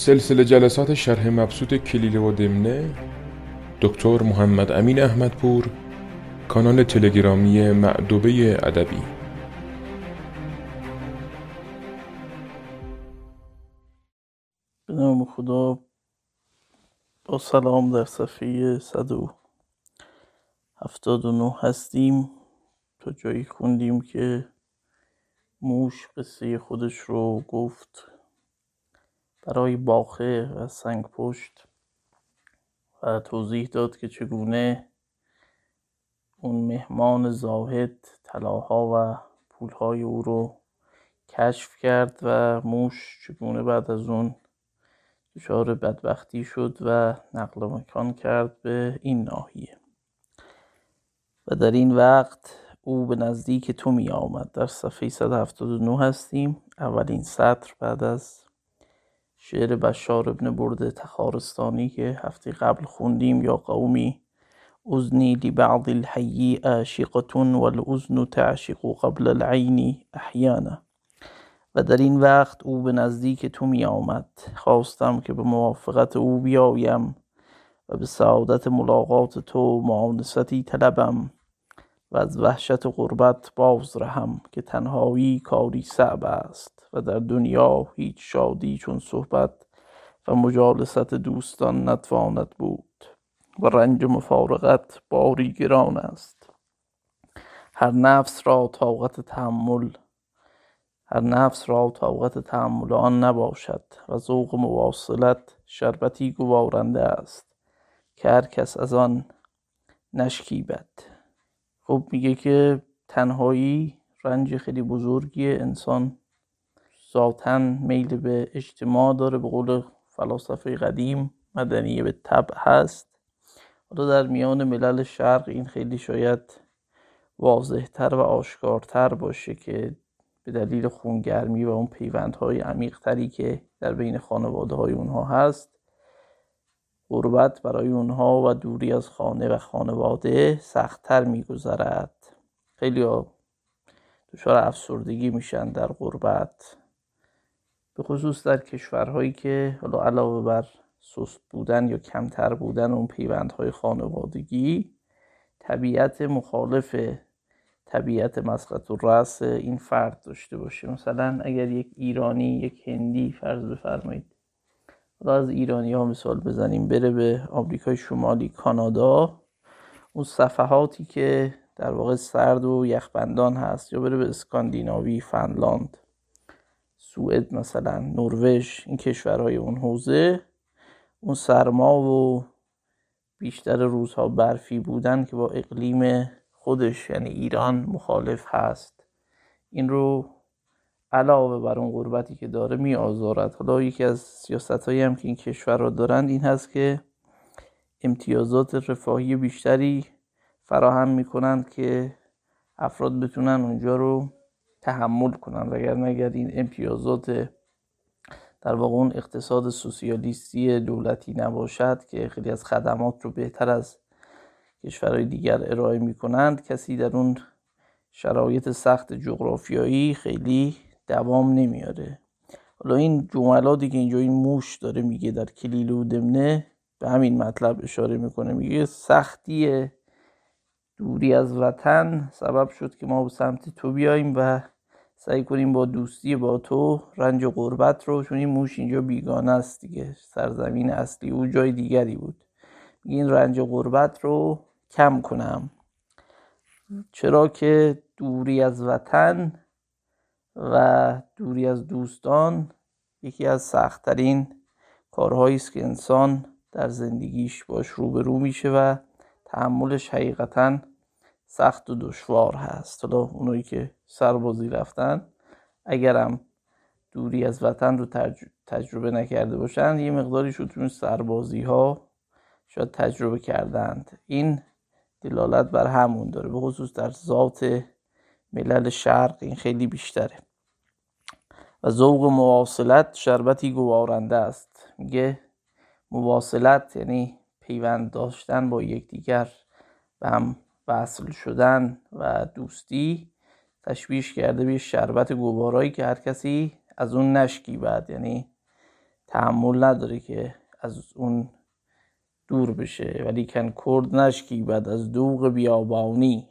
سلسله جلسات شرح مبسوط کلیله و دمنه دکتر محمد امین احمدپور کانال تلگرامی معدوبه ادبی. به نام خدا با سلام در صفحه 179 هستیم. تا جایی خوندیم که موش قصه خودش رو گفت. برای باخه و سنگ پشت و توضیح داد که چگونه اون مهمان زاهد طلاها و پولهای او رو کشف کرد و موش چگونه بعد از اون دچار بدبختی شد و نقل مکان کرد به این ناحیه. و در این وقت او به نزدیک تو می آمد. در صفحه 179 هستیم. اولین سطر بعد از شعر بشار ابن برد تخارستانی که هفته قبل خوندیم یا قومی اذنی لبعض الحی عاشقة والأذن تعشق قبل العین احیانا. و در این وقت او به نزدیک تو می آمد خواستم که به موافقت او بیایم و به سعادت ملاقات تو معانستی طلبم و از وحشت غربت باز رهم که تنهایی کاری صعب است. و در دنیا هیچ شادی چون صحبت و مجالست دوستان نتواند بود و رنج مفارقت باری گران است. هر نفس را طاقت تحمل هر نفس را طاقت تحمل آن نباشد و ذوق مواصلت شربتی گوارنده است که هر کس از آن نشکیبد. خب میگه که تنهایی رنج خیلی بزرگیه انسان ذاتا میل به اجتماع داره به قول فلاسفه قدیم مدنیه به طبع هست. حالا در میان ملل شرق این خیلی شاید واضحتر و آشکارتر باشه که به دلیل خونگرمی و اون پیوندهای عمیقتری که در بین خانواده های اونها هست غربت برای اونها و دوری از خانه و خانواده سختتر میگذرد. خیلی دچار افسردگی میشن در غربت. به خصوص در کشورهایی که حالا علاوه بر سست بودن یا کمتر بودن اون پیوندهای خانوادگی طبیعت مخالف طبیعت مسقط و رأس این فرد داشته باشه. مثلا اگر یک ایرانی یک هندی فرض بفرمایید حالا از ایرانی ها مثال بزنیم بره به آمریکای شمالی کانادا اون صفحاتی که در واقع سرد و یخبندان هست یا بره به اسکاندیناوی فنلاند. سوئد مثلا نروژ این کشورهای اون حوزه. اون سرما و بیشتر روزها برفی بودن که با اقلیم خودش یعنی ایران مخالف هست. این رو علاوه بر اون غربتی که داره می آزارد حالا یکی از سیاست هایی هم که این کشور را دارند این هست که امتیازات رفاهی بیشتری فراهم می کنند که افراد بتونن اونجا رو تحمل کنن. وگر اگر این امتیازات در واقع اون اقتصاد سوسیالیستی دولتی نباشد که خیلی از خدمات رو بهتر از کشورهای دیگر ارائه می کنند کسی در اون شرایط سخت جغرافیایی خیلی دوام نمیاره. حالا این جملاتی که اینجا این موش داره میگه در کلیل و دمنه به همین مطلب اشاره می‌کنه. میگه سختی دوری از وطن سبب شد که ما به سمت تو بیاییم و سعی کنیم با دوستی با تو رنج و غربت رو چون این موش اینجا بیگانه است دیگه. سرزمین اصلی او جای دیگری بود. این رنج و غربت رو کم کنم. چرا که دوری از وطن و دوری از دوستان یکی از سختترین کارهایی است که انسان در زندگیش باش روبرو میشه و تحملش حقیقتا سخت و دشوار هست. حالا اونایی که سربازی رفتن اگرم دوری از وطن رو تجربه نکرده باشن یه مقداری شد سربازی ها شاید تجربه کردند. این دلالت بر همون داره به خصوص در ذات ملل شرق این خیلی بیشتره. و ذوق مواصلت شربتی گوارنده است. میگه مواصلت یعنی پیوند داشتن با یکدیگر و هم وصل شدن و دوستی تشبیهش کرده به شربت گوارایی که هر کسی از اون نشکی بعد یعنی تحمل نداره که از اون دور بشه. ولی کن کرد نشکی بعد از دوغ بیابانی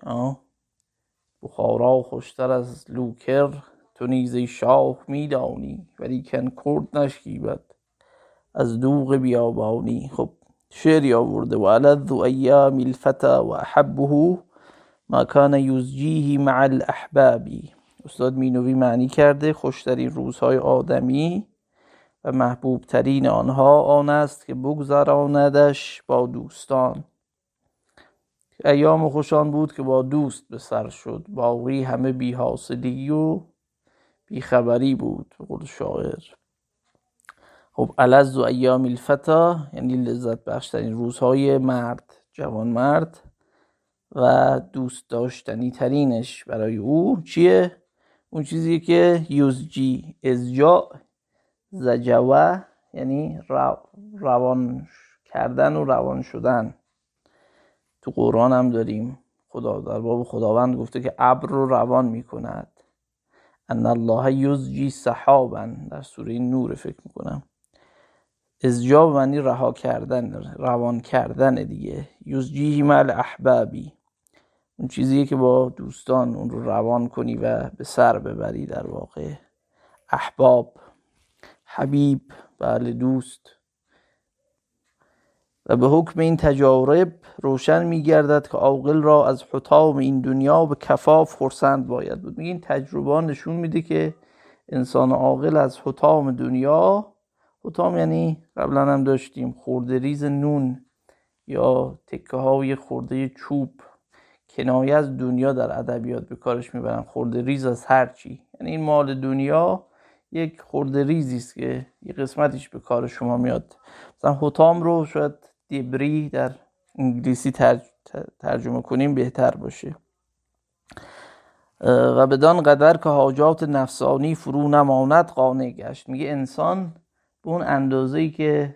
بخارا خوشتر از لوکر تو نیز شاه میدانی. ولی کن کرد نشکی بعد از دوغ بیابانی. خب شعری آورده. و الذ ایام الفتا و احبه ما کان یزجیه مع الاحبابی استاد مینوی معنی کرده خوشترین روزهای آدمی و محبوب ترین آنها آن است که بگذراندش با دوستان. ایام خوشان بود که با دوست به سر شد. باقی همه بی حاصلی و بیخبری بود قول شاعر. خب الز و ایام الفتا یعنی لذت بخشترین روزهای مرد جوان مرد و دوست داشتنی ترینش برای او چیه؟ اون چیزی که یوزجی ازجا زجوه یعنی روان کردن و روان شدن. تو قرآن هم داریم. خدا در باب خداوند گفته که ابر رو روان می کند ان الله یزجی صحابا در سوره نور فکر می‌کنم. ازجا معنی رها کردن روان کردن دیگه. یزجیه مال احبابی اون چیزیه که با دوستان اون رو روان کنی و به سر ببری در واقع. احباب حبیب بله دوست. و به حکم این تجارب روشن می گردد که عاقل را از حطام این دنیا به کفاف خرسند باید. بود میگه این تجربه نشون میده که انسان عاقل از حطام دنیا حطام یعنی قبلا هم داشتیم خورده ریز نون یا تکه های خورده چوب. کنایه از دنیا در ادبیات به کارش می‌برن. خورده ریز از هر چی. یعنی این مال دنیا یک خورده ریزی است که یه قسمتیش به کار شما میاد. مثلا حتام رو شاید دیبری در انگلیسی ترجمه کنیم بهتر باشه. و بدان قدر که حاجات نفسانی فرو نماند قانع گشت. میگه انسان به اون اندازه‌ای که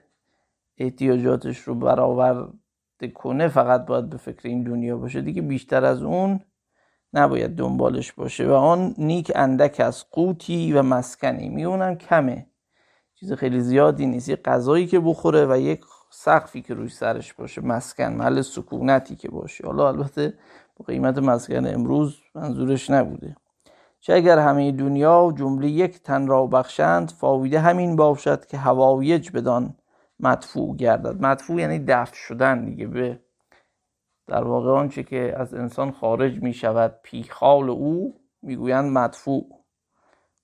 احتیاجاتش رو برآورده کنه فقط باید به فکر این دنیا باشه. دیگه بیشتر از اون نباید دنبالش باشه. و آن نیک اندک از قوتی و مسکنی. میونم کمه. چیز خیلی زیادی نیست. یه غذایی که بخوره و یک سقفی که روی سرش باشه. مسکن. محل سکونتی که باشه. حالا البته با قیمت مسکن امروز منظورش نبوده. چه اگر همه دنیا جمله یک تن را بخشند فاویده همین باشد که هوایج بدان مدفوع گردد. مدفوع یعنی دفع شدن دیگه. به در واقع آنچه که از انسان خارج می شود پیخال او می‌گویند مدفوع.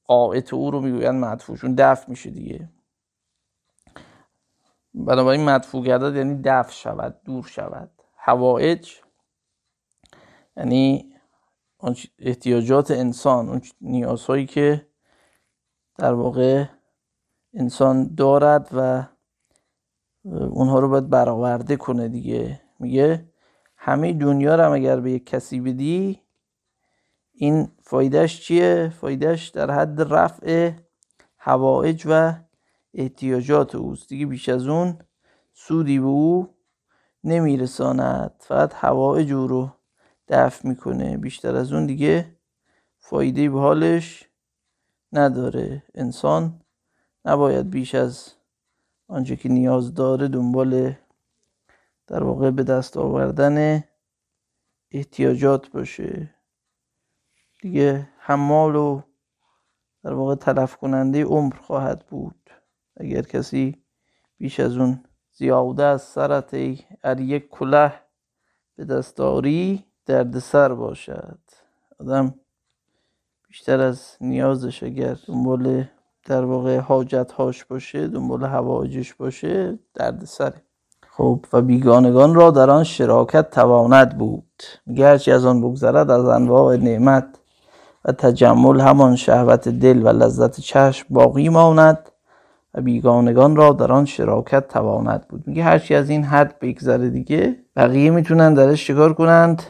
قاعت او رو می‌گویند مدفوع چون دفع میشه دیگه. بنابراین مدفوع گردد یعنی دفع شود دور شود. هوایج یعنی احتیاجات انسان اون نیازهایی که در واقع انسان دارد و اونها رو باید برآورده کنه دیگه. میگه همه دنیا رو هم اگر به یک کسی بدی این فایدهش چیه؟ فایدهش در حد رفع هوایج و احتیاجات اوست. دیگه بیش از اون سودی به او نمیرساند. فقط هوایج او رو دفع می‌کنه. بیشتر از اون دیگه فایده به حالش نداره. انسان نباید بیش از آنچه که نیاز داره دنبال در واقع به دست آوردن احتیاجات باشه. دیگه حمال و در واقع تلف کننده عمر خواهد بود. اگر کسی بیش از اون زیاده از سرت ار یک کله به دستاری دردسر باشد. آدم بیشتر از نیازش اگر دنبال در واقع حاجت هاش باشه دنبال هواجش باشه دردسره. خب و بیگانگان را در آن شراکت تواند بود. گرچه از آن بگذرد از انواع نعمت و تجمل همان شهوت دل و لذت چشم باقی ماند و بیگانگان را در آن شراکت تواند بود. میگه هرچی از این حد بگذره دیگه بقیه می‌تونن درش چیکار کنند؟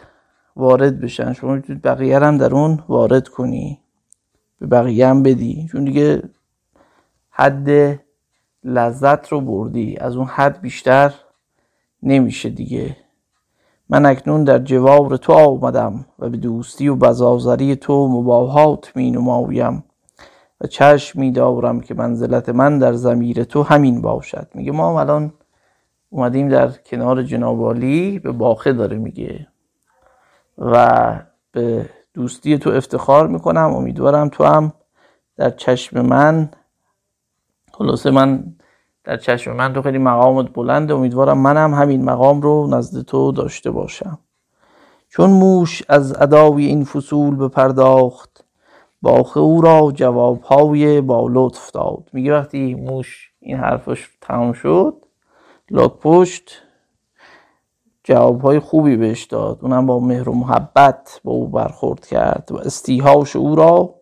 وارد بشن. شما می‌تونید بقیه هم در اون وارد کنی. به بقیه هم بدی. چون دیگه حد لذت رو بردی. از اون حد بیشتر نمیشه دیگه. من اکنون در جوار تو آمدم و به دوستی و بزازری تو مباهات می نمایم و چشم میدارم که منزلت من در زمیر تو همین باشد. میگه ما الان اومدیم در کنار جنابالی به باخه داره میگه. و به دوستی تو افتخار می‌کنم. امیدوارم تو هم در چشم من خلاصه من در چشم من تو خیلی مقامت بلنده. امیدوارم منم همین مقام رو نزد تو داشته باشم. چون موش از اداوی این فصول بپرداخت باخه او را جوابهای با لطف داد. میگه وقتی موش این حرفش تمام شد لاک پشت جوابهای خوبی بهش داد. اونم با مهر و محبت با او برخورد کرد و استیهاش او را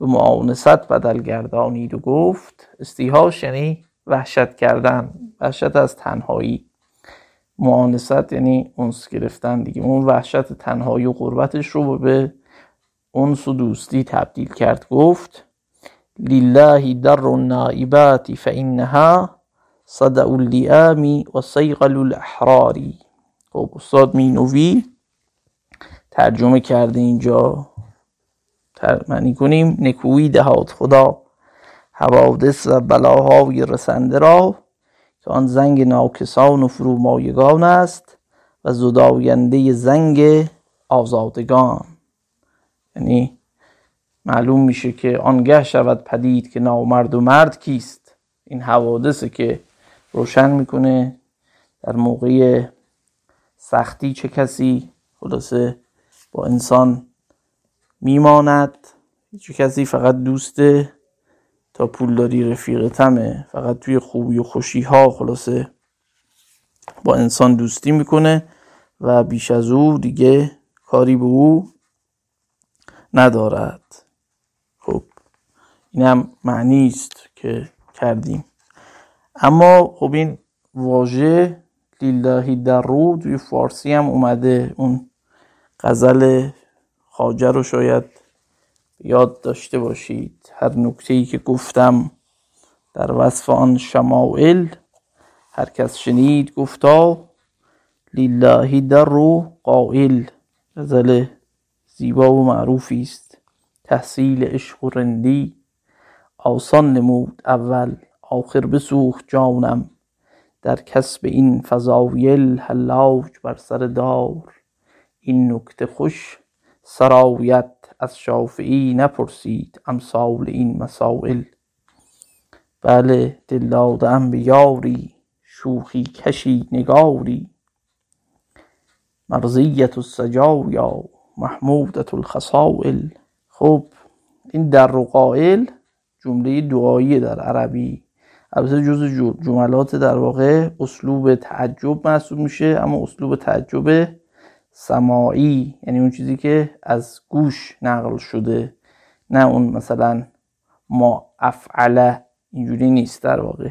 به معاونست بدل گردانید و گفت استیهاش یعنی وحشت کردن وحشت از تنهایی. معانست یعنی اونس گرفتن دیگه. اون وحشت تنهایی و غربتش رو به اونس و دوستی تبدیل کرد. گفت لله در النائبات فإنها صدع اللئام و سیغل الاحراری. خب استاد مینوی ترجمه کرده اینجا. معنی کنیم. نکویی دهات خدا. حوادث و بلاهای رسنده را که آن زنگ ناکسان و فرومایگان است و زداینده زنگ آزادگان. یعنی معلوم میشه که آنگه شود پدید که نامرد و مرد کیست. این حوادثه که روشن می‌کنه در موقع سختی چه کسی؟ خلاصه با انسان میماند. چه کسی فقط دوسته. تا پولداری رفیق تمه. فقط توی خوبی و خوشی ها خلاصه با انسان دوستی می‌کنه و بیش از او دیگه کاری به او ندارد. خب این هم معنی است که کردیم. اما خب این واژه لیلهی در رو توی فارسی هم اومده. اون غزل خاجه رو شاید یاد داشته باشید. هر نکته ای که گفتم در وصف آن شمائل هر کس شنید گفتا لیلهی در رو قائل. غزل زیبا و معروفی است. تحصیل عشق و رندی. آسان نمود اول آخر بسوخت جانم. در کسب این فضایل حلاج بر سر دار. این نکته خوش سرایت از شافعی نپرسید امثال این مسائل. بله دل داده به یاری شوخی کشی نگاری. مرضیت السجایا محمودت الخصائل. خب این در و قائل جمله دعایی در عربی. البته جز جملات در واقع اسلوب تعجب محسوب میشه اما اسلوب تعجب سماعی یعنی اون چیزی که از گوش نقل شده نه اون مثلا ما افعله اینجوری نیست در واقع.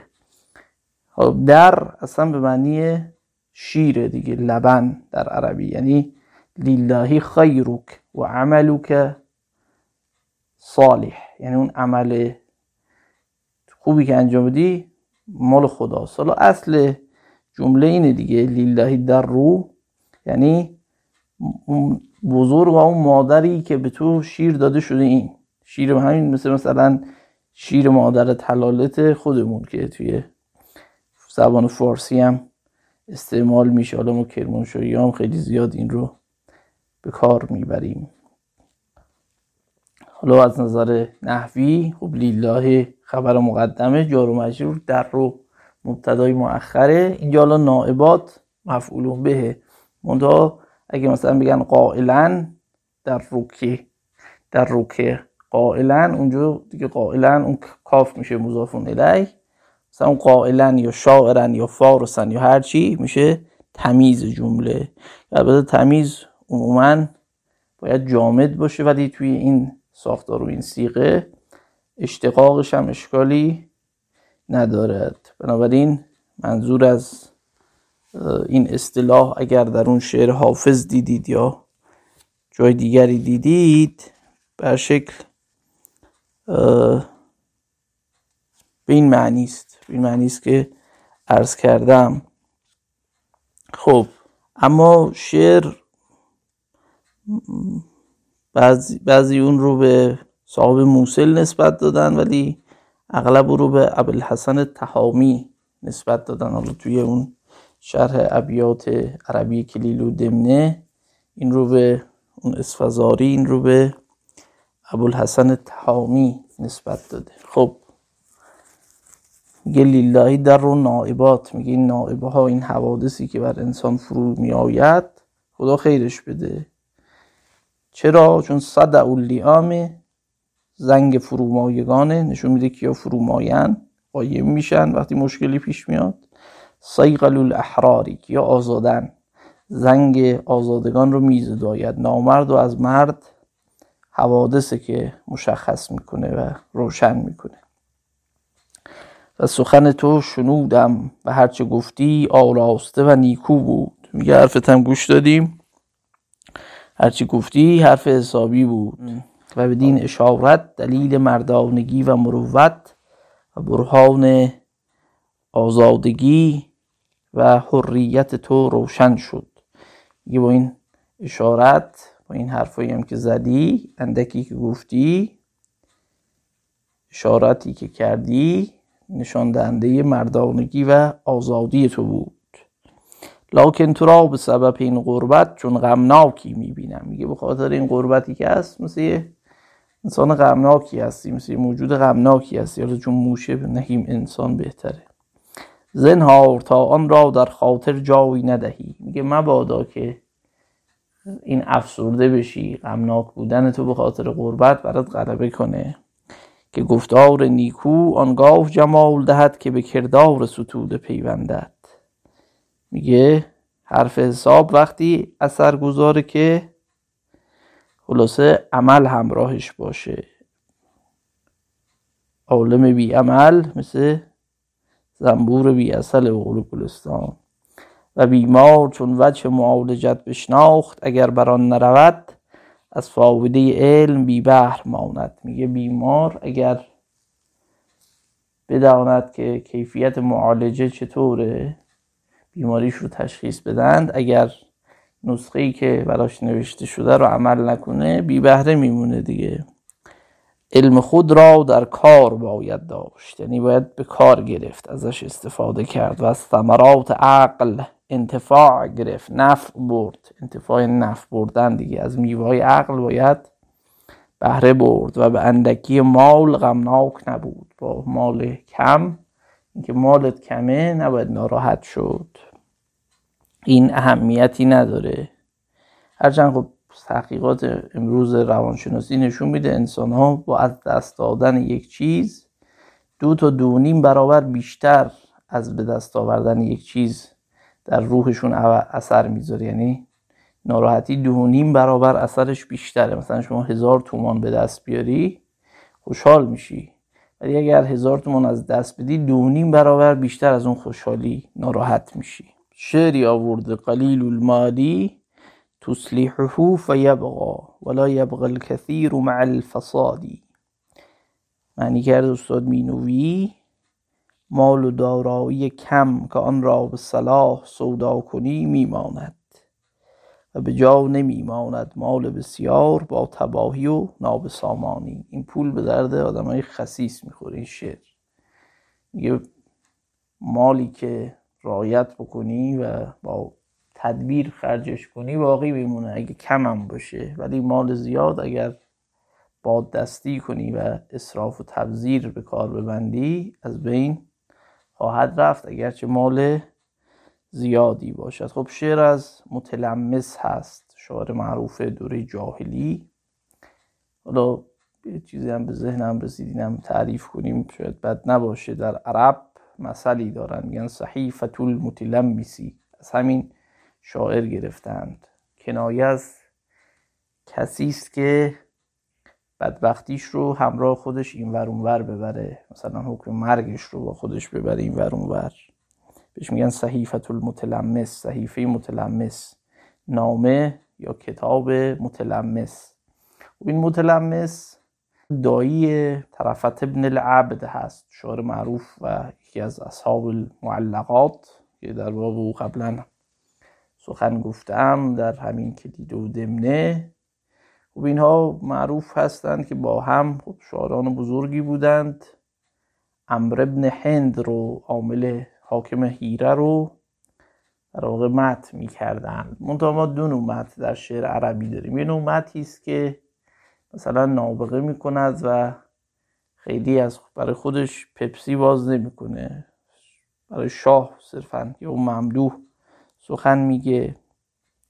خب در اصلا به معنی شیر دیگه لبن در عربی یعنی لله خیرک و عملک صالح یعنی اون عمل خوبی که انجام بدی مال خداست حالا اصل جمله اینه دیگه لیلهی در رو یعنی بزرگ و اون مادری که به تو شیر داده شده این. شیر همین مثل مثلا شیر مادر تلالت خودمون که توی زبان فارسی هم استعمال میشه. حالا ما کرمانشاهی هم خیلی زیاد این رو به کار می‌بریم. حالا از نظر نحوی خب لیله خبر مقدمه جار و مجرور در رو مبتدای مؤخره. اینجا حالا نائبات مفعولون بهه منتها اگه مثلا بگن قائلا در روکه در روکه قائلا اونجا دیگه قائلا اون کاف میشه مضافون الی مثلا اون قائلا یا شاعرن یا فارسن یا هر چی میشه تمیز جمله. البته تمیز عموما باید جامد باشه ولی توی این ساختار و این سیغه اشتقاقش هم اشکالی ندارد. بنابراین منظور از این اصطلاح اگر در اون شعر حافظ دیدید یا جای دیگری دیدید بر شکل به این معنی است. به این معنی است که عرض کردم. خب اما شعر بعضی, بعضی اون رو به صاحب موسل نسبت دادن ولی اغلب رو به ابوالحسن تهامی نسبت دادن. حالا توی اون شرح ابیات عربی کلیل و دمنه این رو به اون اسفزاری این رو به ابوالحسن تهامی نسبت داده. خب میگه لیلهی در رو نائبات میگه این نائبه ها این حوادثی که بر انسان فرو می آید خدا خیرش بده. چرا؟ چون صد لیام زنگ فرومایگانه نشون میده که یا فروماین قایم میشن وقتی مشکلی پیش میاد. سیقل الاحراری یا آزادن. زنگ آزادگان رو میزداید نامرد و از مرد حوادثه که مشخص می‌کنه و روشن می‌کنه. و سخن تو شنودم و هرچه گفتی آراسته و نیکو بود. میگه حرفتم گوش دادیم. هرچی گفتی حرف حسابی بود. و بدین اشارت دلیل مردانگی و مروت و برهان آزادگی و حریت تو روشن شد. میگه با این اشارت با این حرفایی هم که زدی اندکی که گفتی اشارتی که کردی نشان دهنده مردانگی و آزادی تو بود. لاکن تو را به سبب این قربت چون غمناکی می‌بینم. میگه به خاطر این قربتی که هست مثل یه انسان غمناکی هستی یه موجود غمناکی هستی. حالا چون موشه نهیم انسان بهتره. زنهار تا آن را در خاطر جایی ندهی. میگه مبادا که این افسرده بشی غمناک بودن تو به خاطر قربت برات غلبه کنه. که گفتار نیکو آنگاه جمال دهد که به کردار ستود پیوندد میگه حرف حساب وقتی اثر گذاره که خلاصه عمل همراهش باشه. عالم بی عمل مثل زنبور بی اصل و گلستان و بیمار چون وجه معالجت بشناخت اگر بر آن نرود از فاوده علم بی بهر ماند. میگه بیمار اگر بداند که کیفیت معالجه چطوره بیماریش رو تشخیص بدند اگر نسخه ای که براش نوشته شده رو عمل نکنه بی بهره میمونه دیگه. علم خود را در کار باید داشت یعنی باید به کار گرفت ازش استفاده کرد. و از ثمرات عقل انتفاع گرفت نفع برد. انتفاع نفع بردن دیگه از میوه عقل باید بهره برد. و به اندکی مال غمناک نبود. با مال کم اینکه مالت کمه نباید ناراحت شد. این اهمیتی نداره. هرچند خب تحقیقات امروز روانشناسی نشون میده انسان ها با از دست دادن یک چیز دو تا دو نیم برابر بیشتر از به دست آوردن یک چیز در روحشون اثر می‌ذاره. یعنی ناراحتی دو نیم برابر اثرش بیشتره. مثلا شما هزار تومان به دست بیاری خوشحال میشی. ولی اگر هزار تومان از دست بدی دو نیم برابر بیشتر از اون خوشحالی ناراحت میشی. شعری آورده قلیل المالی تصلحه فیبغا ولا یبغى الكثير مع الفساد معنی کرد استاد مینوی مال و دارایی کم که آن را به صلاح سودا کنی میماند و به جا نمیماند مال بسیار با تباهی و نابسامانی. این پول به درد های خسیس می‌خوره این شعر. میگه مالی که رایت بکنی و با تدبیر خرجش کنی باقی میمونه اگه کمم باشه. ولی مال زیاد اگر با دستی کنی و اصراف و تبذیر به کار ببندی از بین خواهد رفت. اگرچه مال زیادی باشد. خب شعر از متلمس هست. شعر معروف دوره جاهلی. حالا یه چیزی هم به ذهنم رسید تعریف کنیم. شاید بد نباشه. در عرب مثلی دارن. میگن صحیفت المتلمسی از همین شاعر گرفتند. کنایه از کسی است که بدبختیش رو همراه خودش این ور ور ببره. مثلا حکم مرگش رو با خودش ببره این ور ور. بهش میگن صحیفت المتلمس صحیفه متلمس. نامه یا کتاب متلمس. و این متلمس دایی طرفت ابن العبد هست. شعر معروف و یکی از اصحاب المعلقات که در باب او قبلا سخن گفتم در همین کلید و دمنه. خب اینها معروف هستند که با هم خب شاعران بزرگی بودند. امر ابن هند رو عامل حاکم هیره رو در واقع مت می‌کردند. منتها ما دو نوع مت در شعر عربی داریم. یه نوع متی است که مثلا نابغه می‌کند و خیلی از برای خودش پپسی باز نمی‌کنه. برای شاه صرفا یا ممدوح سخن میگه.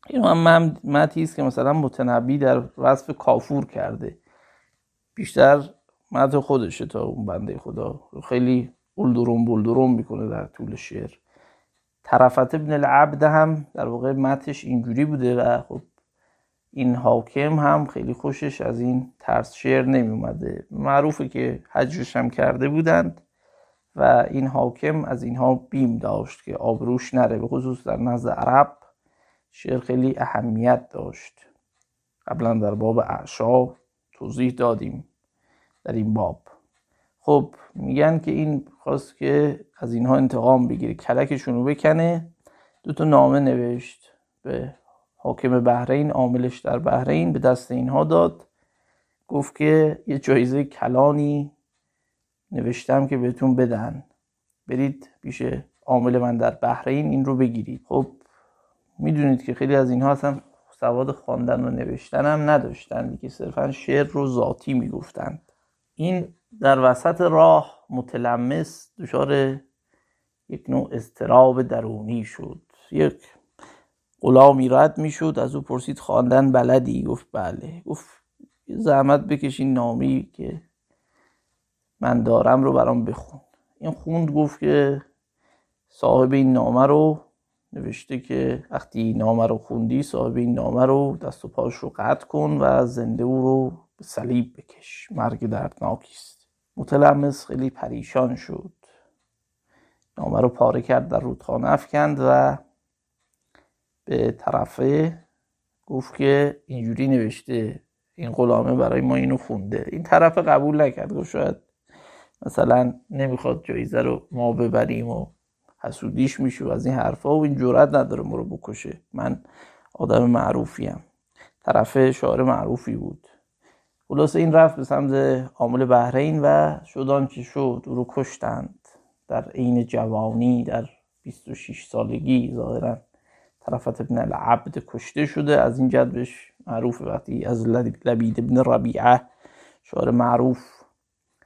این هم متی است که مثلا متنبی در وصف کافور کرده. بیشتر مت خودشه تا اون بنده خدا. خیلی بلدروم بلدروم می‌کنه در طول شعر. طرفت ابن العبد هم در واقع متش اینجوری بوده و خب این حاکم هم خیلی خوشش از این ترس شعر نمی اومده معروفه که حجش هم کرده بودند و این حاکم از اینها بیم داشت که آبروش نره به خصوص در نزد عرب شعر خیلی اهمیت داشت. قبلا در باب اعشا توضیح دادیم در این باب. خب میگن که این خواست که از اینها انتقام بگیره کلکشون رو بکنه. دو تا نامه نوشت به حاکم بحرین عاملش در بحرین به دست اینها داد. گفت که یه جایزه کلانی نوشتم که بهتون بدن. برید پیش عامل من در بحرین این رو بگیرید. خب می‌دونید که خیلی از اینها اصلا سواد خواندن و نوشتن هم نداشتن که صرفا شعر رو ذاتی می‌گفتند. این در وسط راه متلمس دچار یک نوع استراب درونی شد. یک غلامی رد می‌شد از او پرسید خواندن بلدی؟ گفت بله. گفت زحمت بکشین نامی که من دارم رو برام بخون. این خوند گفت که صاحب این نامه رو نوشته که وقتی نامه رو خوندی صاحب این نامه رو دست و پاش رو قطع کن و زنده او رو به صلیب بکش. مرگ دردناکی است. متلمس خیلی پریشان شد. نامه رو پاره کرد در رودخانه. افکند و به طرفه گفت که اینجوری نوشته این غلامه برای ما اینو خونده. این طرف قبول نکرد گفت شاید مثلا نمی‌خواد جایزه رو ما ببریم و حسودیش میشه از این حرفا و این جرات نداره ما رو بکشه. من آدم معروفیم. طرف شاعر معروفی بود. خلاصه این رفت به سمت عامل بحرین و شدان که شد. او رو کشتند. در عین جوانی در 26 سالگی ظاهرا. طرفت ابن العبد کشته شده. از این جدبش معروف وقتی از لبید ابن ربیعه شاعر معروف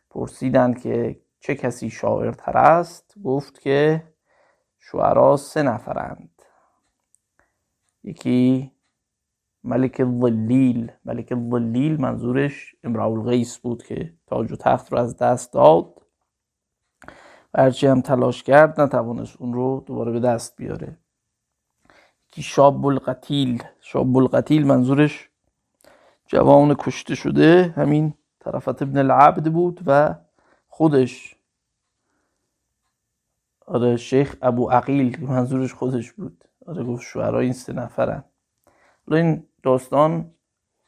پرسیدند که چه کسی شاعرتر است گفت که شعرا سه نفرند. یکی ملک ظلیل ملک ظلیل منظورش امراء الغیس بود که تاج و تخت رو از دست داد و هرچی هم تلاش کرد نتوانست اون رو دوباره به دست بیاره. شاب القتیل شاب القتیل منظورش جوان کشته شده همین طرفت ابن العبد بود و خودش. آره شیخ ابو عقیل منظورش خودش بود. آره گفت شعرها این سه نفرن. حالا این داستان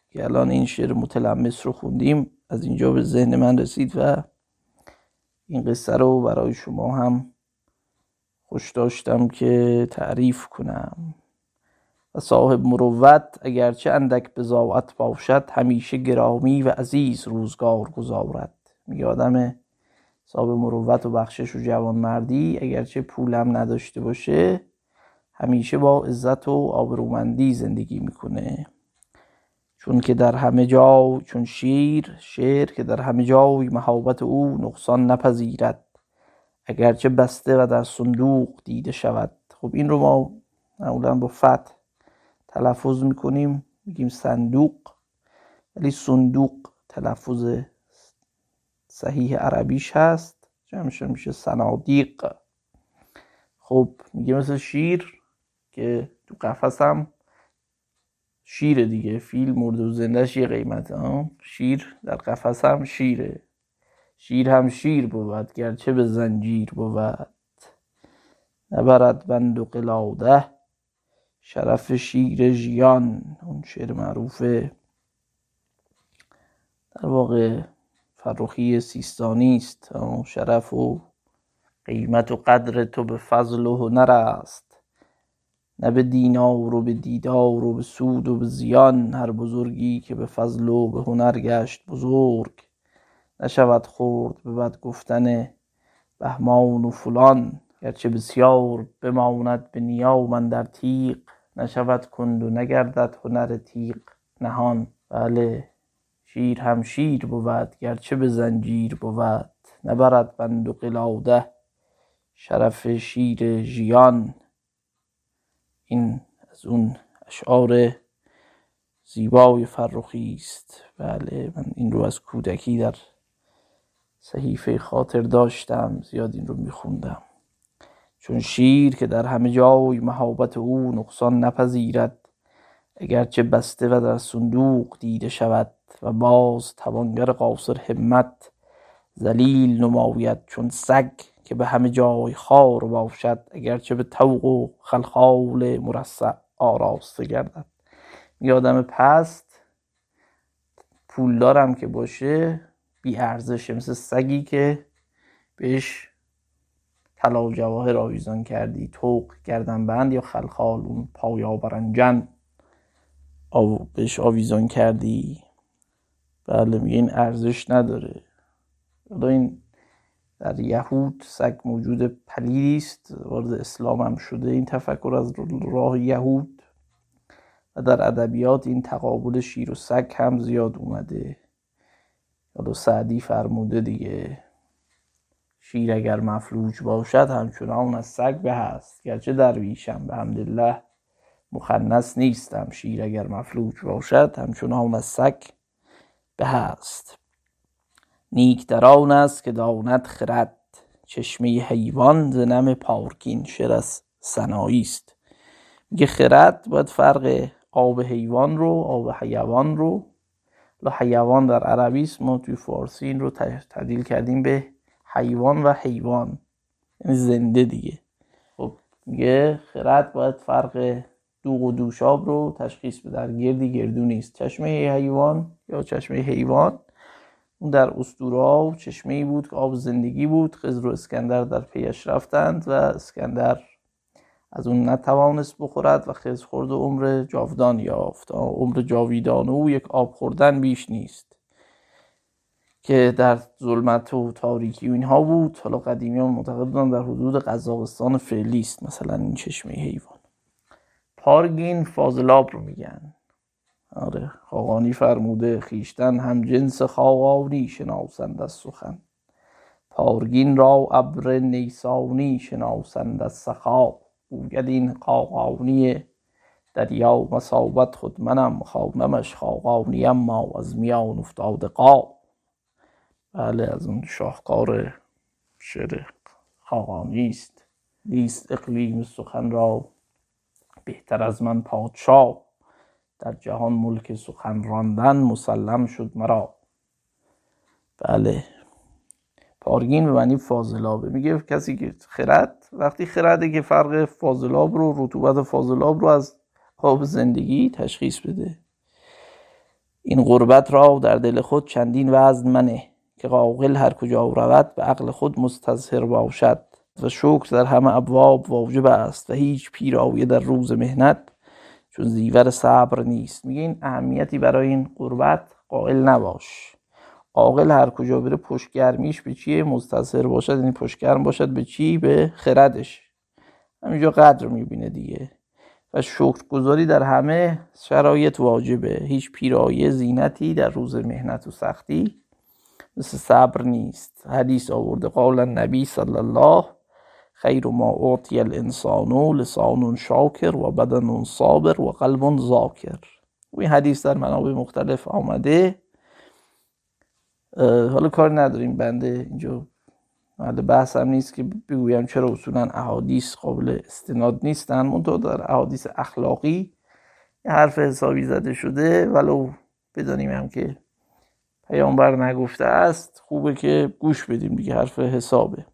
که الان این شعر متلمس رو خوندیم از اینجا به ذهن من رسید و این قصه رو برای شما هم خوش داشتم که تعریف کنم. و صاحب مروت اگرچه اندک بزاوت باشد همیشه گرامی و عزیز روزگار گذارد. میگه صاحب مروت و بخشش و جوانمردی اگرچه پولم نداشته باشه همیشه با عزت و آبرومندی زندگی می‌کنه. چون که در همه جا چون شیر شعر که در همه جای محبت او نقصان نپذیرد. اگرچه بسته و در صندوق دیده شود. خب این رو ما معمولا با فتح تلفظ می‌کنیم میگیم صندوق. ولی صندوق تلفظ صحیح عربیش هست. جمعش میشه صنادیق. خب میگه مثل شیر که تو قفس هم شیر دیگه. فیل مرد و زندهش یه قیمت ها شیر در قفس هم شیره. شیر هم شیر بود گرچه به زنجیر بود. نبرد بند و قلاده. شرف شیر ژیان اون شعر معروفه. در واقع فرخی سیستانی است. شرف و قیمت و قدر تو به فضل و هنر است. نه به دینار و به دیدار و به سود و به زیان هر بزرگی که به فضل و به هنر گشت بزرگ. نشود خورد به بد گفتن بهمان و فلان گرچه بسیار بماند به نیام در تیغ. نشود کند و نگردد هنر تیغ نهان. بله شیر هم شیر بود گرچه به زنجیر بود. نبرد بند و قلاده شرف شیر ژیان. این از اون اشعار زیبای فرخی است. بله من این رو از کودکی در صحیفه خاطر داشتم زیاد این رو میخوندم. چون شیر که در همه جای محابت او نقصان نپذیرد اگرچه بسته و در صندوق دیده شود و باز توانگر قاصر همت زلیل نماید چون سگ که به همه جای خار باشد اگرچه به توق و خلخال مرصع آراسته گردد. یادم پست پولدارم که باشه بی ارزشه مثل سگی که بهش طلا و جواهر آویزان کردی توق گردن بند یا خلخال اون پایا برنجن آو بهش آویزان کردی. بله میگه این ارزش نداره. حالا این در یهود سگ موجود پلیدی است وارد اسلام هم شده. این تفکر از راه یهود و در ادبیات این تقابل شیر و سگ هم زیاد اومده. حالا سعدی فرموده دیگه. شیر اگر مفلوج باشد همچنان از سگ به هست. گرچه درویشم به حمدالله مخنس نیستم شیر اگر مفلوج باشد همچنان از سگ به هست. نیک در آن است که داند خرد. چشمه حیوان ز نم پارکین شر از سنایی است. میگه خرد باید فرق آب حیوان رو آب حیوان رو. حیوان در عربی است ما توی فارسی این رو تبدیل کردیم به حیوان و حیوان. یعنی زنده دیگه. خب میگه خرد باید فرق دوغ و دوشاب رو تشخیص بده. در گردی گردو نیست. چشمه حیوان یا چشمه حیوان؟ اون در اسطوره چشمه ای بود که آب زندگی بود. خضر و اسکندر در پیش رفتند و اسکندر از اون نتوانست بخورد و خز خورد و عمر جاودان یافت. عمر جاویدان او یک آب خوردن بیش نیست. که در ظلمت و تاریکی و اینها بود. حالا قدیمیان معتقد بودن در حدود قزاقستان فعلی است مثلا این چشمه حیوان. پارگین فاضلاب رو میگن. آره خاقانی فرموده خیشتن هم جنس خاقانی شناسند از سخن. پارگین را ابر نیسانی شناسند از سخا. گوید این خاقانی دریا مسابت خود منم خانمش خاقانی اما از میان افتاده قا. بله از اون شاهکار شعر خاقانی است. نیست اقلیم سخن را. بهتر از من پادشاه. در جهان ملک سخن راندن مسلم شد مرا. بله. پارگین به معنی فاضلابه. میگه کسی که خرد وقتی خرده که فرق فاضلاب رو رطوبت فاضلاب رو از آب زندگی تشخیص بده. این غربت را در دل خود چندین وزن منه. که قاقل هر کجا رود به عقل خود مستظهر باشد. و شکر در همه ابواب واجب است و هیچ پیراوی در روز مهنت چون زیور صبر نیست. میگه این اهمیتی برای این قربت قائل نباش. عاقل هر کجا بره پشتگرمیش به چیه؟ مستظهر باشد یعنی پشتگرم باشد به چی؟ به خردش. همینجا قدر می‌بینه دیگه. و شکرگزاری در همه شرایط واجبه. هیچ پیرایه زینتی در روز مهنت و سختی مثل صبر نیست. حدیث آورده قال نبی صلی الله خیر ما اعطی الانسان لسان شاکر و بدن صابر و قلب ذاکر. و این حدیث در منابع مختلف آمده. حالا کار نداریم بنده اینجا محل بحث هم نیست که بگویم چرا اصولا احادیث قابل استناد نیستن. منتها در احادیث اخلاقی یه حرف حسابی زده شده ولو بدانیم هم که پیامبر نگفته است خوبه که گوش بدیم دیگه حرف حسابه.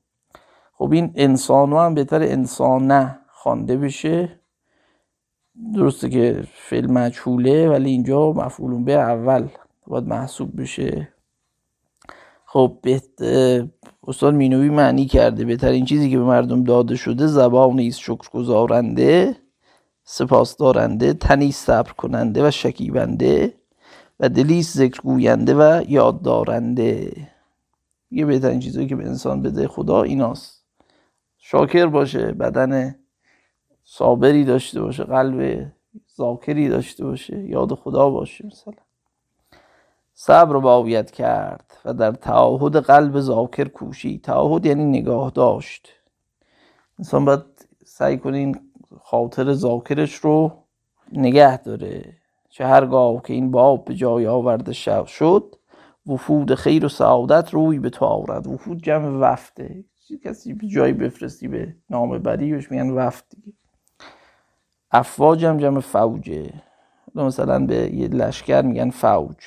خب این انسان هم بهتر انسان نه خوانده بشه. درسته که فعل مجهوله ولی اینجا مفعول به اول باید محسوب بشه. خب. استاد مینوی معنی کرده بهترین چیزی که به مردم داده شده زبان است شکر گذارنده سپاس دارنده تنی صبر کننده و شکیبنده. و دلی ذکر گوینده و یاد دارنده یه بهترین چیزی که به انسان بده خدا ایناست. شاکر باشه بدن صابری داشته باشه قلب ذاکری داشته باشه یاد خدا باشه مثلا. صبر باید کرد و در تعاهد قلب ذاکر کوشی. تعاهد یعنی نگاه داشت. انسان باید سعی کنین خاطر ذاکرش رو نگه داره. چه هرگاه که این باب به جای آورده شد وفود خیر و سعادت روی به تو آورد. وفود جمع وفته کسی به جایی بفرستی به نام بدی میگن وفد دیگه. افواج هم جمع فوجه. مثلا به یه لشکر میگن فوج.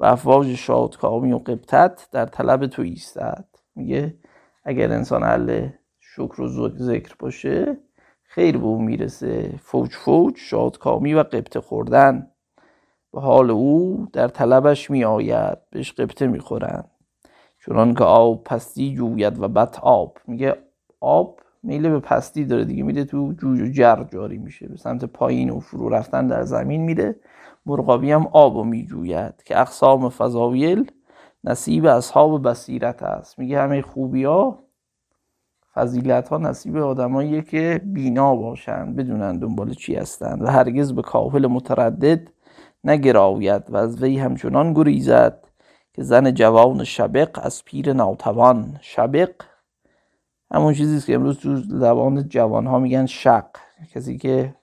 و افواج شادکامی و قبطت در طلب تو ایستد میگه اگر انسان اهل شکر و ذکر باشه خیر به او می‌رسه. فوج فوج شادکامی و قبطه خوردن. به حال او در طلبش می آید بهش قبطه می‌خورن چونان که آب پستی جوید و بط آب. میگه آب میله به پستی داره دیگه میده تو جوی و جر جاری میشه. به سمت پایین و فرو رفتن در زمین میده. مرغابی هم آب میجوید که اقسام فضایل نصیب اصحاب بصیرت است. میگه همه خوبی ها فضیلت ها نصیب آدماییه که بینا باشند بدونن دنبال چی هستند و هرگز به کاهل متردد نگراید و از وی همچنان گریزد که زن جوان شبق از پیر ناتوان. شبق؟ همون چیزی که امروز تو زبان جوان ها میگن شق. کسی که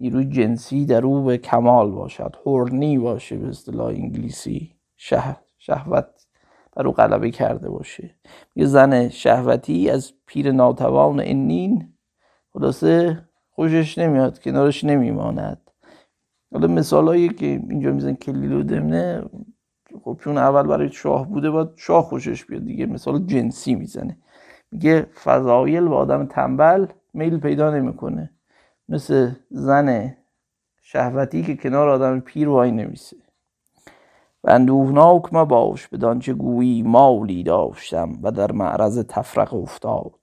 نیروی جنسی در او به کمال باشد هورنی باشه به اصطلاح انگلیسی. شه، شهوت بر او غلبه کرده باشه. یه زن شهوتی از پیر ناتوان انین. خلاصه خوشش نمیاد کنارش نمیماند. حالا مثال هایی که اینجا میزن کلیل و دمنه خب چون اول برای شاه بوده باید شاه خوشش بیاد دیگه. مثال جنسی می‌زنه. میگه فضایل و آدم تنبل میل پیدا نمی‌کنه. مثل زن شهوتی که کنار آدم پیر وای نمیسه. و اندوهناک ما باش بدانچه گویی مالی داشتم و در معرض تفرق افتاد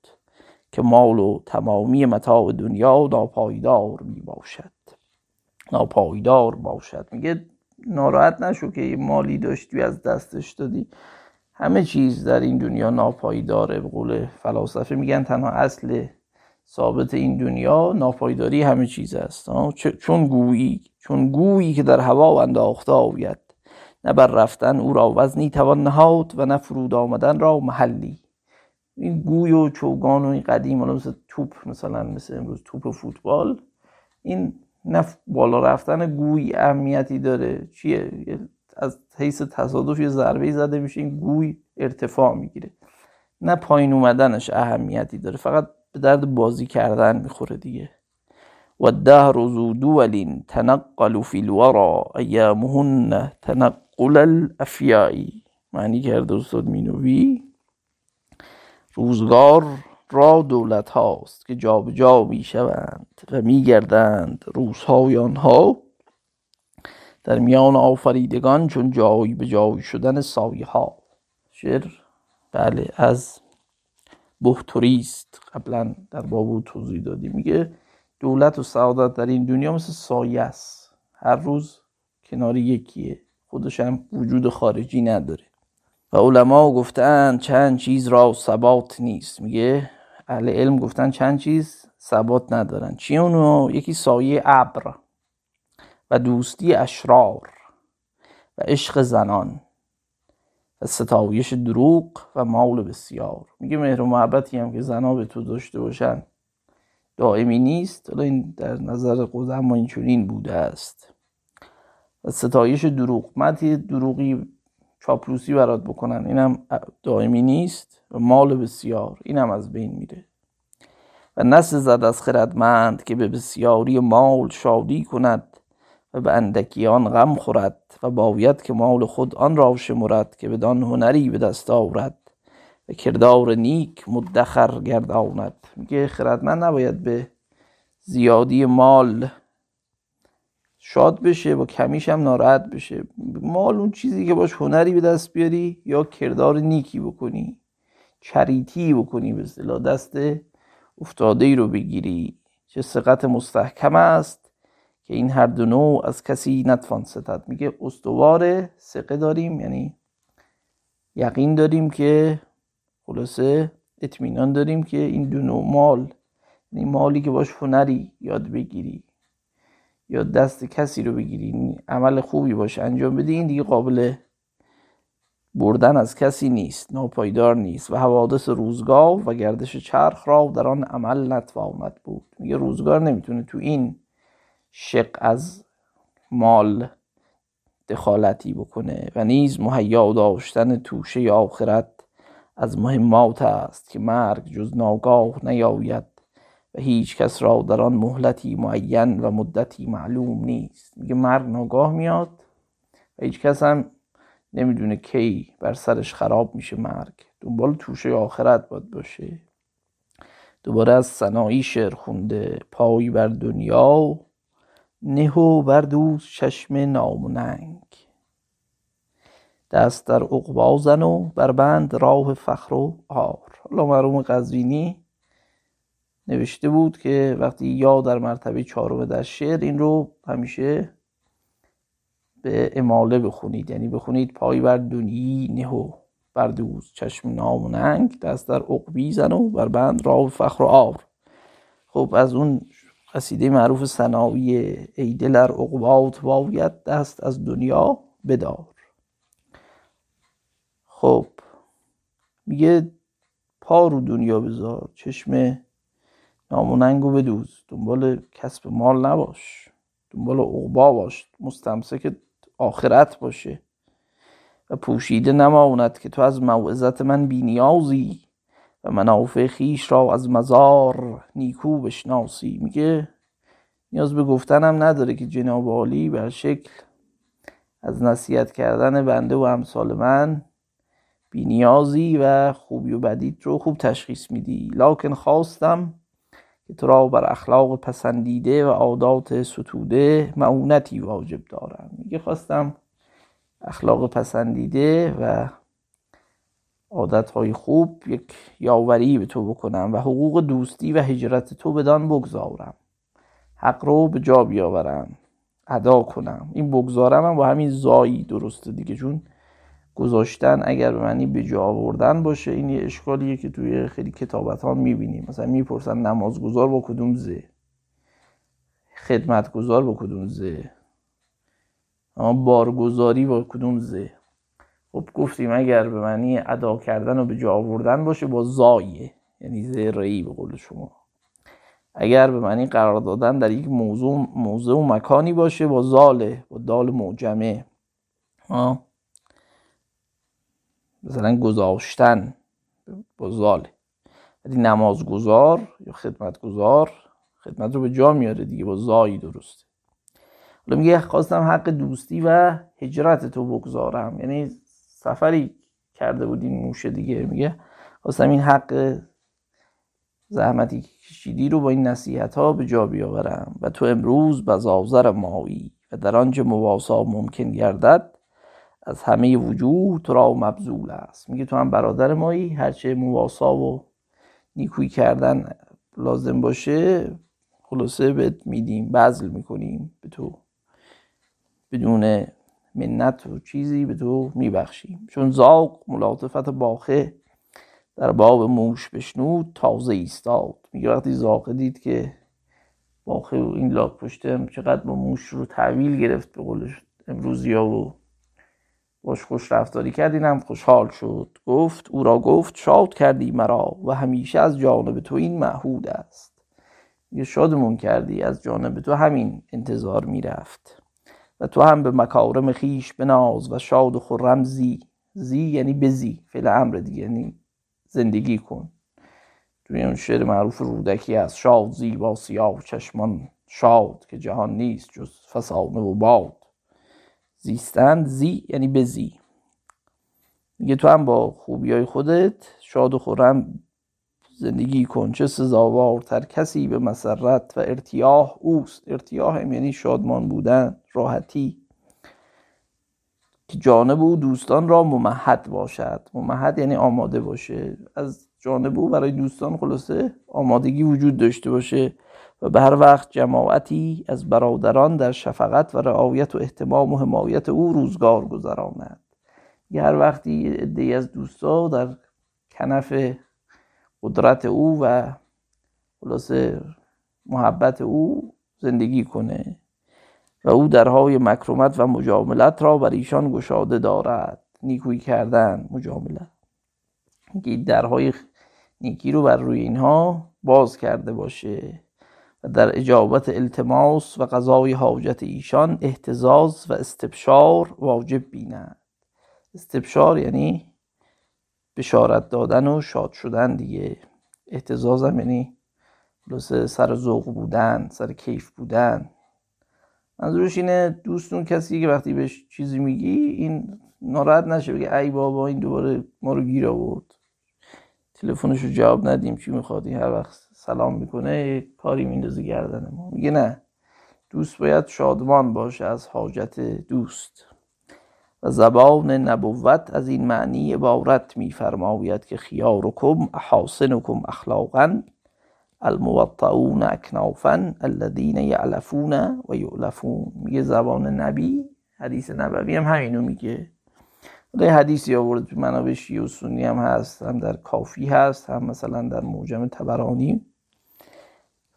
که مال و تمامی متاع دنیا ناپایدار می باشد ناپایدار باشد. میگه ناراحت نشو که مالی داشتی از دستش دادی. همه چیز در این دنیا ناپایداره. به قول فلاسفه میگن تنها اصل ثابت این دنیا ناپایداری همه چیز است. چون گویی چون گویی که در هوا انداخته آید. نه بر رفتن او را وزنی توان نهاد و نه فرود آمدن را محلی. این گوی و چوگان و این قدیم مثل توپ مثلا مثل امروز توپ فوتبال این نه بالا رفتن گوی اهمیتی داره. چیه؟ از حیث تصادف یه ضربه زده میشه این گوی ارتفاع می‌گیره. نه پایین اومدنش اهمیتی داره فقط به درد بازی کردن می‌خوره دیگه. و الدهر ذو دول تنقل فی الورا ایامهن تنقل الافیایی معنی کرده استاد مینوی. روزگار را دولت هاست که جابجا جا می شوند و می گردند روزهای آنها. در میان آفریدگان چون جای به جای شدن سایه ها. شعر بله از بهتوریست. قبلا در بابو توضیح دادی. میگه دولت و سعادت در این دنیا مثل سایه است. هر روز کنار یکیه. خودش هم وجود خارجی نداره. و علما گفتن چند چیز را ثبات نیست. میگه اهل علم گفتن چند چیز ثبات ندارن. چی اونو؟ یکی سایه ابر و دوستی اشرار و عشق زنان و ستایش دروغ و مال بسیار. میگه مهر و محبتی هم که زنها به تو داشته باشن دائمی نیست. حالا این در نظر قدم این چنین بوده است. و ستایش دروغ مدی دروغی چاپلوسی برات بکنن. اینم دائمی نیست و مال بسیار. اینم از بین میره. و نسزد از خردمند که به بسیاری مال شادی کند و به اندکی آن غم خورد و باید که مال خود آن را شمرد که بدان هنری به دست آورد و کردار نیک مدخر گرداند. میگه خردمند نباید به زیادی مال شاد بشه با کمیش هم ناراحت بشه. مال اون چیزی که باش هنری به دست بیاری یا کردار نیکی بکنی چریتی بکنی به اصطلاح دست افتاده ای رو بگیری. چه سقط مستحکم است که این هر دو نوع از کسی نتوان ستد. میگه استوار سقه داریم یعنی یقین داریم که خلاصه اطمینان داریم که این دو نوع مال یعنی مالی که باش هنری یاد بگیری. یا دست کسی رو بگیری عمل خوبی باشه انجام بدی این دیگه قابل بردن از کسی نیست ناپایدار نیست و حوادث روزگار و گردش چرخ را در آن عمل نتواند بود. میگه روزگار نمی‌تونه تو این شق از مال دخالتی بکنه و نیز مهیا داشتن توشه آخرت از مهمات است که مرگ جز ناگاه نیاید. و هیچ کس را در آن مهلتی معین و مدتی معلوم نیست. میگه مرگ ناگاه میاد و هیچ کس هم نمی‌دونه کی بر سرش خراب میشه مرگ. دنبال توشه آخرت باید باشه. دوباره از سنایی شعر خونده. پایی بر دنیا نه و بر دوست چشم نامننگ دست در عقبا زن و بر بند راه فخر و آر حالا مرحوم قزوینی نوشته بود که وقتی یا در مرتبه چهارم در شعر این رو همیشه به اماله بخونید. یعنی بخونید پای بر دنیی نهو بر دوز چشم نام و ننگ دست در عقبی زن و بر بند راه فخر و آر خب از اون قصیده معروف سنایی ای دلر عقبات باید دست از دنیا بدار. خب میگه پا رو دنیا بذار چشم ناموننگو بدوز. دنبال کسب مال نباش. دنبال عقبا باش. مستمسک آخرت باشه. و پوشیده نماند که تو از موعظت من بینیازی و منافع خیش را از مزار نیکو بشناسی. میگه نیاز به گفتنم نداره که جناب عالی بر شکل از نصیحت کردن بنده و امثال من بینیازی و خوبی و بدیت رو خوب تشخیص میدی. لاکن خواستم که تو را بر اخلاق پسندیده و عادات ستوده معونتی واجب دارم. میگه خواستم اخلاق پسندیده و عادتهای خوب یک یاوری به تو بکنم و حقوق دوستی و هجرت تو بدان بگذارم. حق رو به جا بیاورم ادا کنم. این بگذارم هم با همین زایی درسته دیگه چون گذاشتن اگر به معنی به جا آوردن باشه این یه اشکالیه که توی خیلی کتابت ها می‌بینیم. مثلا می‌پرسن نمازگذار با کدوم زه خدمتگذار با کدوم زه بارگذاری با کدوم زه خب گفتیم اگر به معنی ادا کردن و به جا آوردن باشه با زایه یعنی زه رئی به قول شما. اگر به معنی قرار دادن در یک موضوع موضوع و مکانی باشه با زاله با دال معجمه. مثلا گذاشتن با زاله. ولی نمازگذار یا خدمتگذار خدمت رو به جا میاره دیگه با زایی درسته. حالا میگه خواستم حق دوستی و هجرت تو بگذارم. یعنی سفری کرده بودین موشه دیگه. میگه خواستم این حق زحمتی کشیدی رو با این نصیحت ها به جا بیاورم و تو امروز بزازر مایی و در آنچه مواسا ممکن گردد از همه وجود تو را مبذول است. میگه تو هم برادر مایی هرچه مواسا و نیکویی کردن لازم باشه خلاصه بهت میدیم بذل می‌کنیم. به تو بدون منت و چیزی به تو میبخشیم. چون زاق ملاطفت باخه در باب موش بشنود تازه ایستاد. میگه وقتی زاقه دید که باخه و این لاک پشته چقدر با موش رو تحویل گرفت به قولش امروزی ها و باش خوش رفتاری کرد اینم خوشحال شد. گفت او را گفت شاد کردی مرا و همیشه از جانب تو این معهود است. یه شادمون کردی از جانب تو همین انتظار می‌رفت. و تو هم به مکارم خیش بناز و شاد و خرم زی. زی یعنی بزی فعل امر دیگه یعنی زندگی کن. توی اون شعر معروف رودکی از شاد زی با سیاه چشمان شاد که جهان نیست جز فسانه و باد. زیستن زی یعنی بزی میگه تو هم با خوبی های خودت شاد و خورم زندگی کن. چه سزاوارتر کسی به مسرت و ارتیاح اوست. ارتیاح هم یعنی شادمان بودن راحتی. که جانب او دوستان را ممهد باشد. ممهد یعنی آماده باشه. از جانب او برای دوستان خلاصه آمادگی وجود داشته باشه. و به هر وقت جماعتی از برادران در شفقت و رعایت و احتمام و حمایت او روزگار گذراند هر وقتی عدهای از دوستا در کنف قدرت او و خلاصه محبت او زندگی کنه و او درهای مکرمت و مجاملت را بر ایشان گشاده دارد. نیکویی کردن مجاملت که درهای نیکی رو بر روی اینها باز کرده باشه. و در اجابت التماس و قضای حاجت ایشان احتزاز و استبشار واجب بیند استبشار یعنی بشارت دادن و شاد شدن دیگه. احتزاز هم یعنی سر ذوق بودن سر کیف بودن. منظورش اینه دوستون کسی که وقتی بهش چیزی میگی این ناراحت نشه بگه ای بابا این دوباره ما رو گیر آورد. تلفنش رو جواب ندیم چی می‌خواد؟ این هر وقت سلام می‌کنه کاری میندازه گردن ما میگه نه دوست باید شادمان باشه از حاجت دوست. و زبان نبوت از این معنی عبارت میفرماید که خیارکم احاسنکم اخلاقا الموطعون اکنافا الذین یعلفون و یعلفون. میگه زبان نبی حدیث نبوی هم همینو میگه. یه حدیثی آورد تو منابع شیعه و سنی هم هست هم در کافی هست هم مثلا در موجم تبرانی.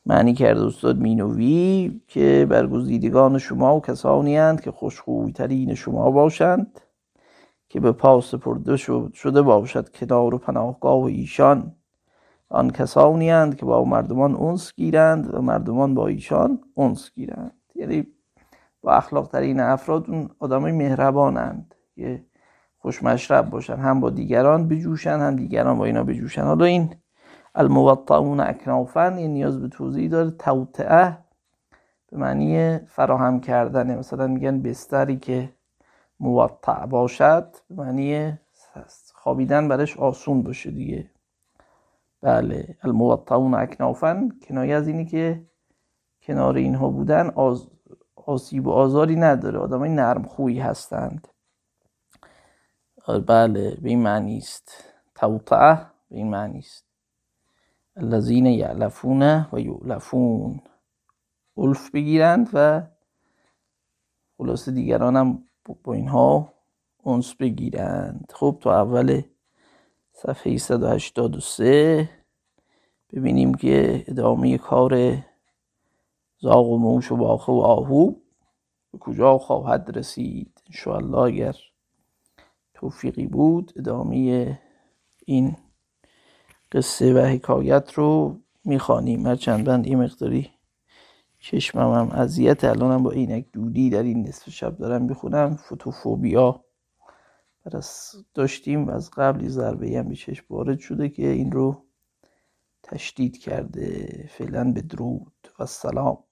معنی کرده استاد مینوی که برگزیدگان شما و کسانی هند که خوشخویترین شما باشند که به پاس سپرده شده باشد کنار و پناهگاه ایشان. آن کسانی هند که با مردمان اونس گیرند و مردمان با ایشان اونس گیرند. یعنی با اخلاق ترین افراد اون آدمای مهربانند که خوشمشرب باشن هم با دیگران بجوشن هم دیگران با اینا بجوشن. حالا این الموطعون اکنافن این نیاز به توضیح داره. توطعه به معنی فراهم کردن. مثلا میگن بستری که موطع باشد به معنی خوابیدن برش آسون باشه دیگه. بله الموطعون اکنافن کنایه از اینی که کنار اینها بودن آز... آسیب و آزاری نداره. آدم های نرم خویی هستند. آره، بله به این معنی است. توطعه به این معنی است. الذین یعلفون و یعلفون الف بگیرند و خلاصه دیگران هم با اینها اونس بگیرند. خب تو اول صفحه 183 ببینیم که ادامه کار زاغ و موش و باخه و آهو به کجا خواهد رسید. انشاءالله اگر توفیقی بود ادامه این قصه و حکایت رو می‌خوانیم. هرچند بند یه مقداری چشمم هم اذیت الانم با اینک دودی در این نصف شب دارم می‌خونم. فوتوفوبیا داشتیم از قبلی ضربه هم به چشم وارد شده که این رو تشدید کرده. فعلا به درود و سلام.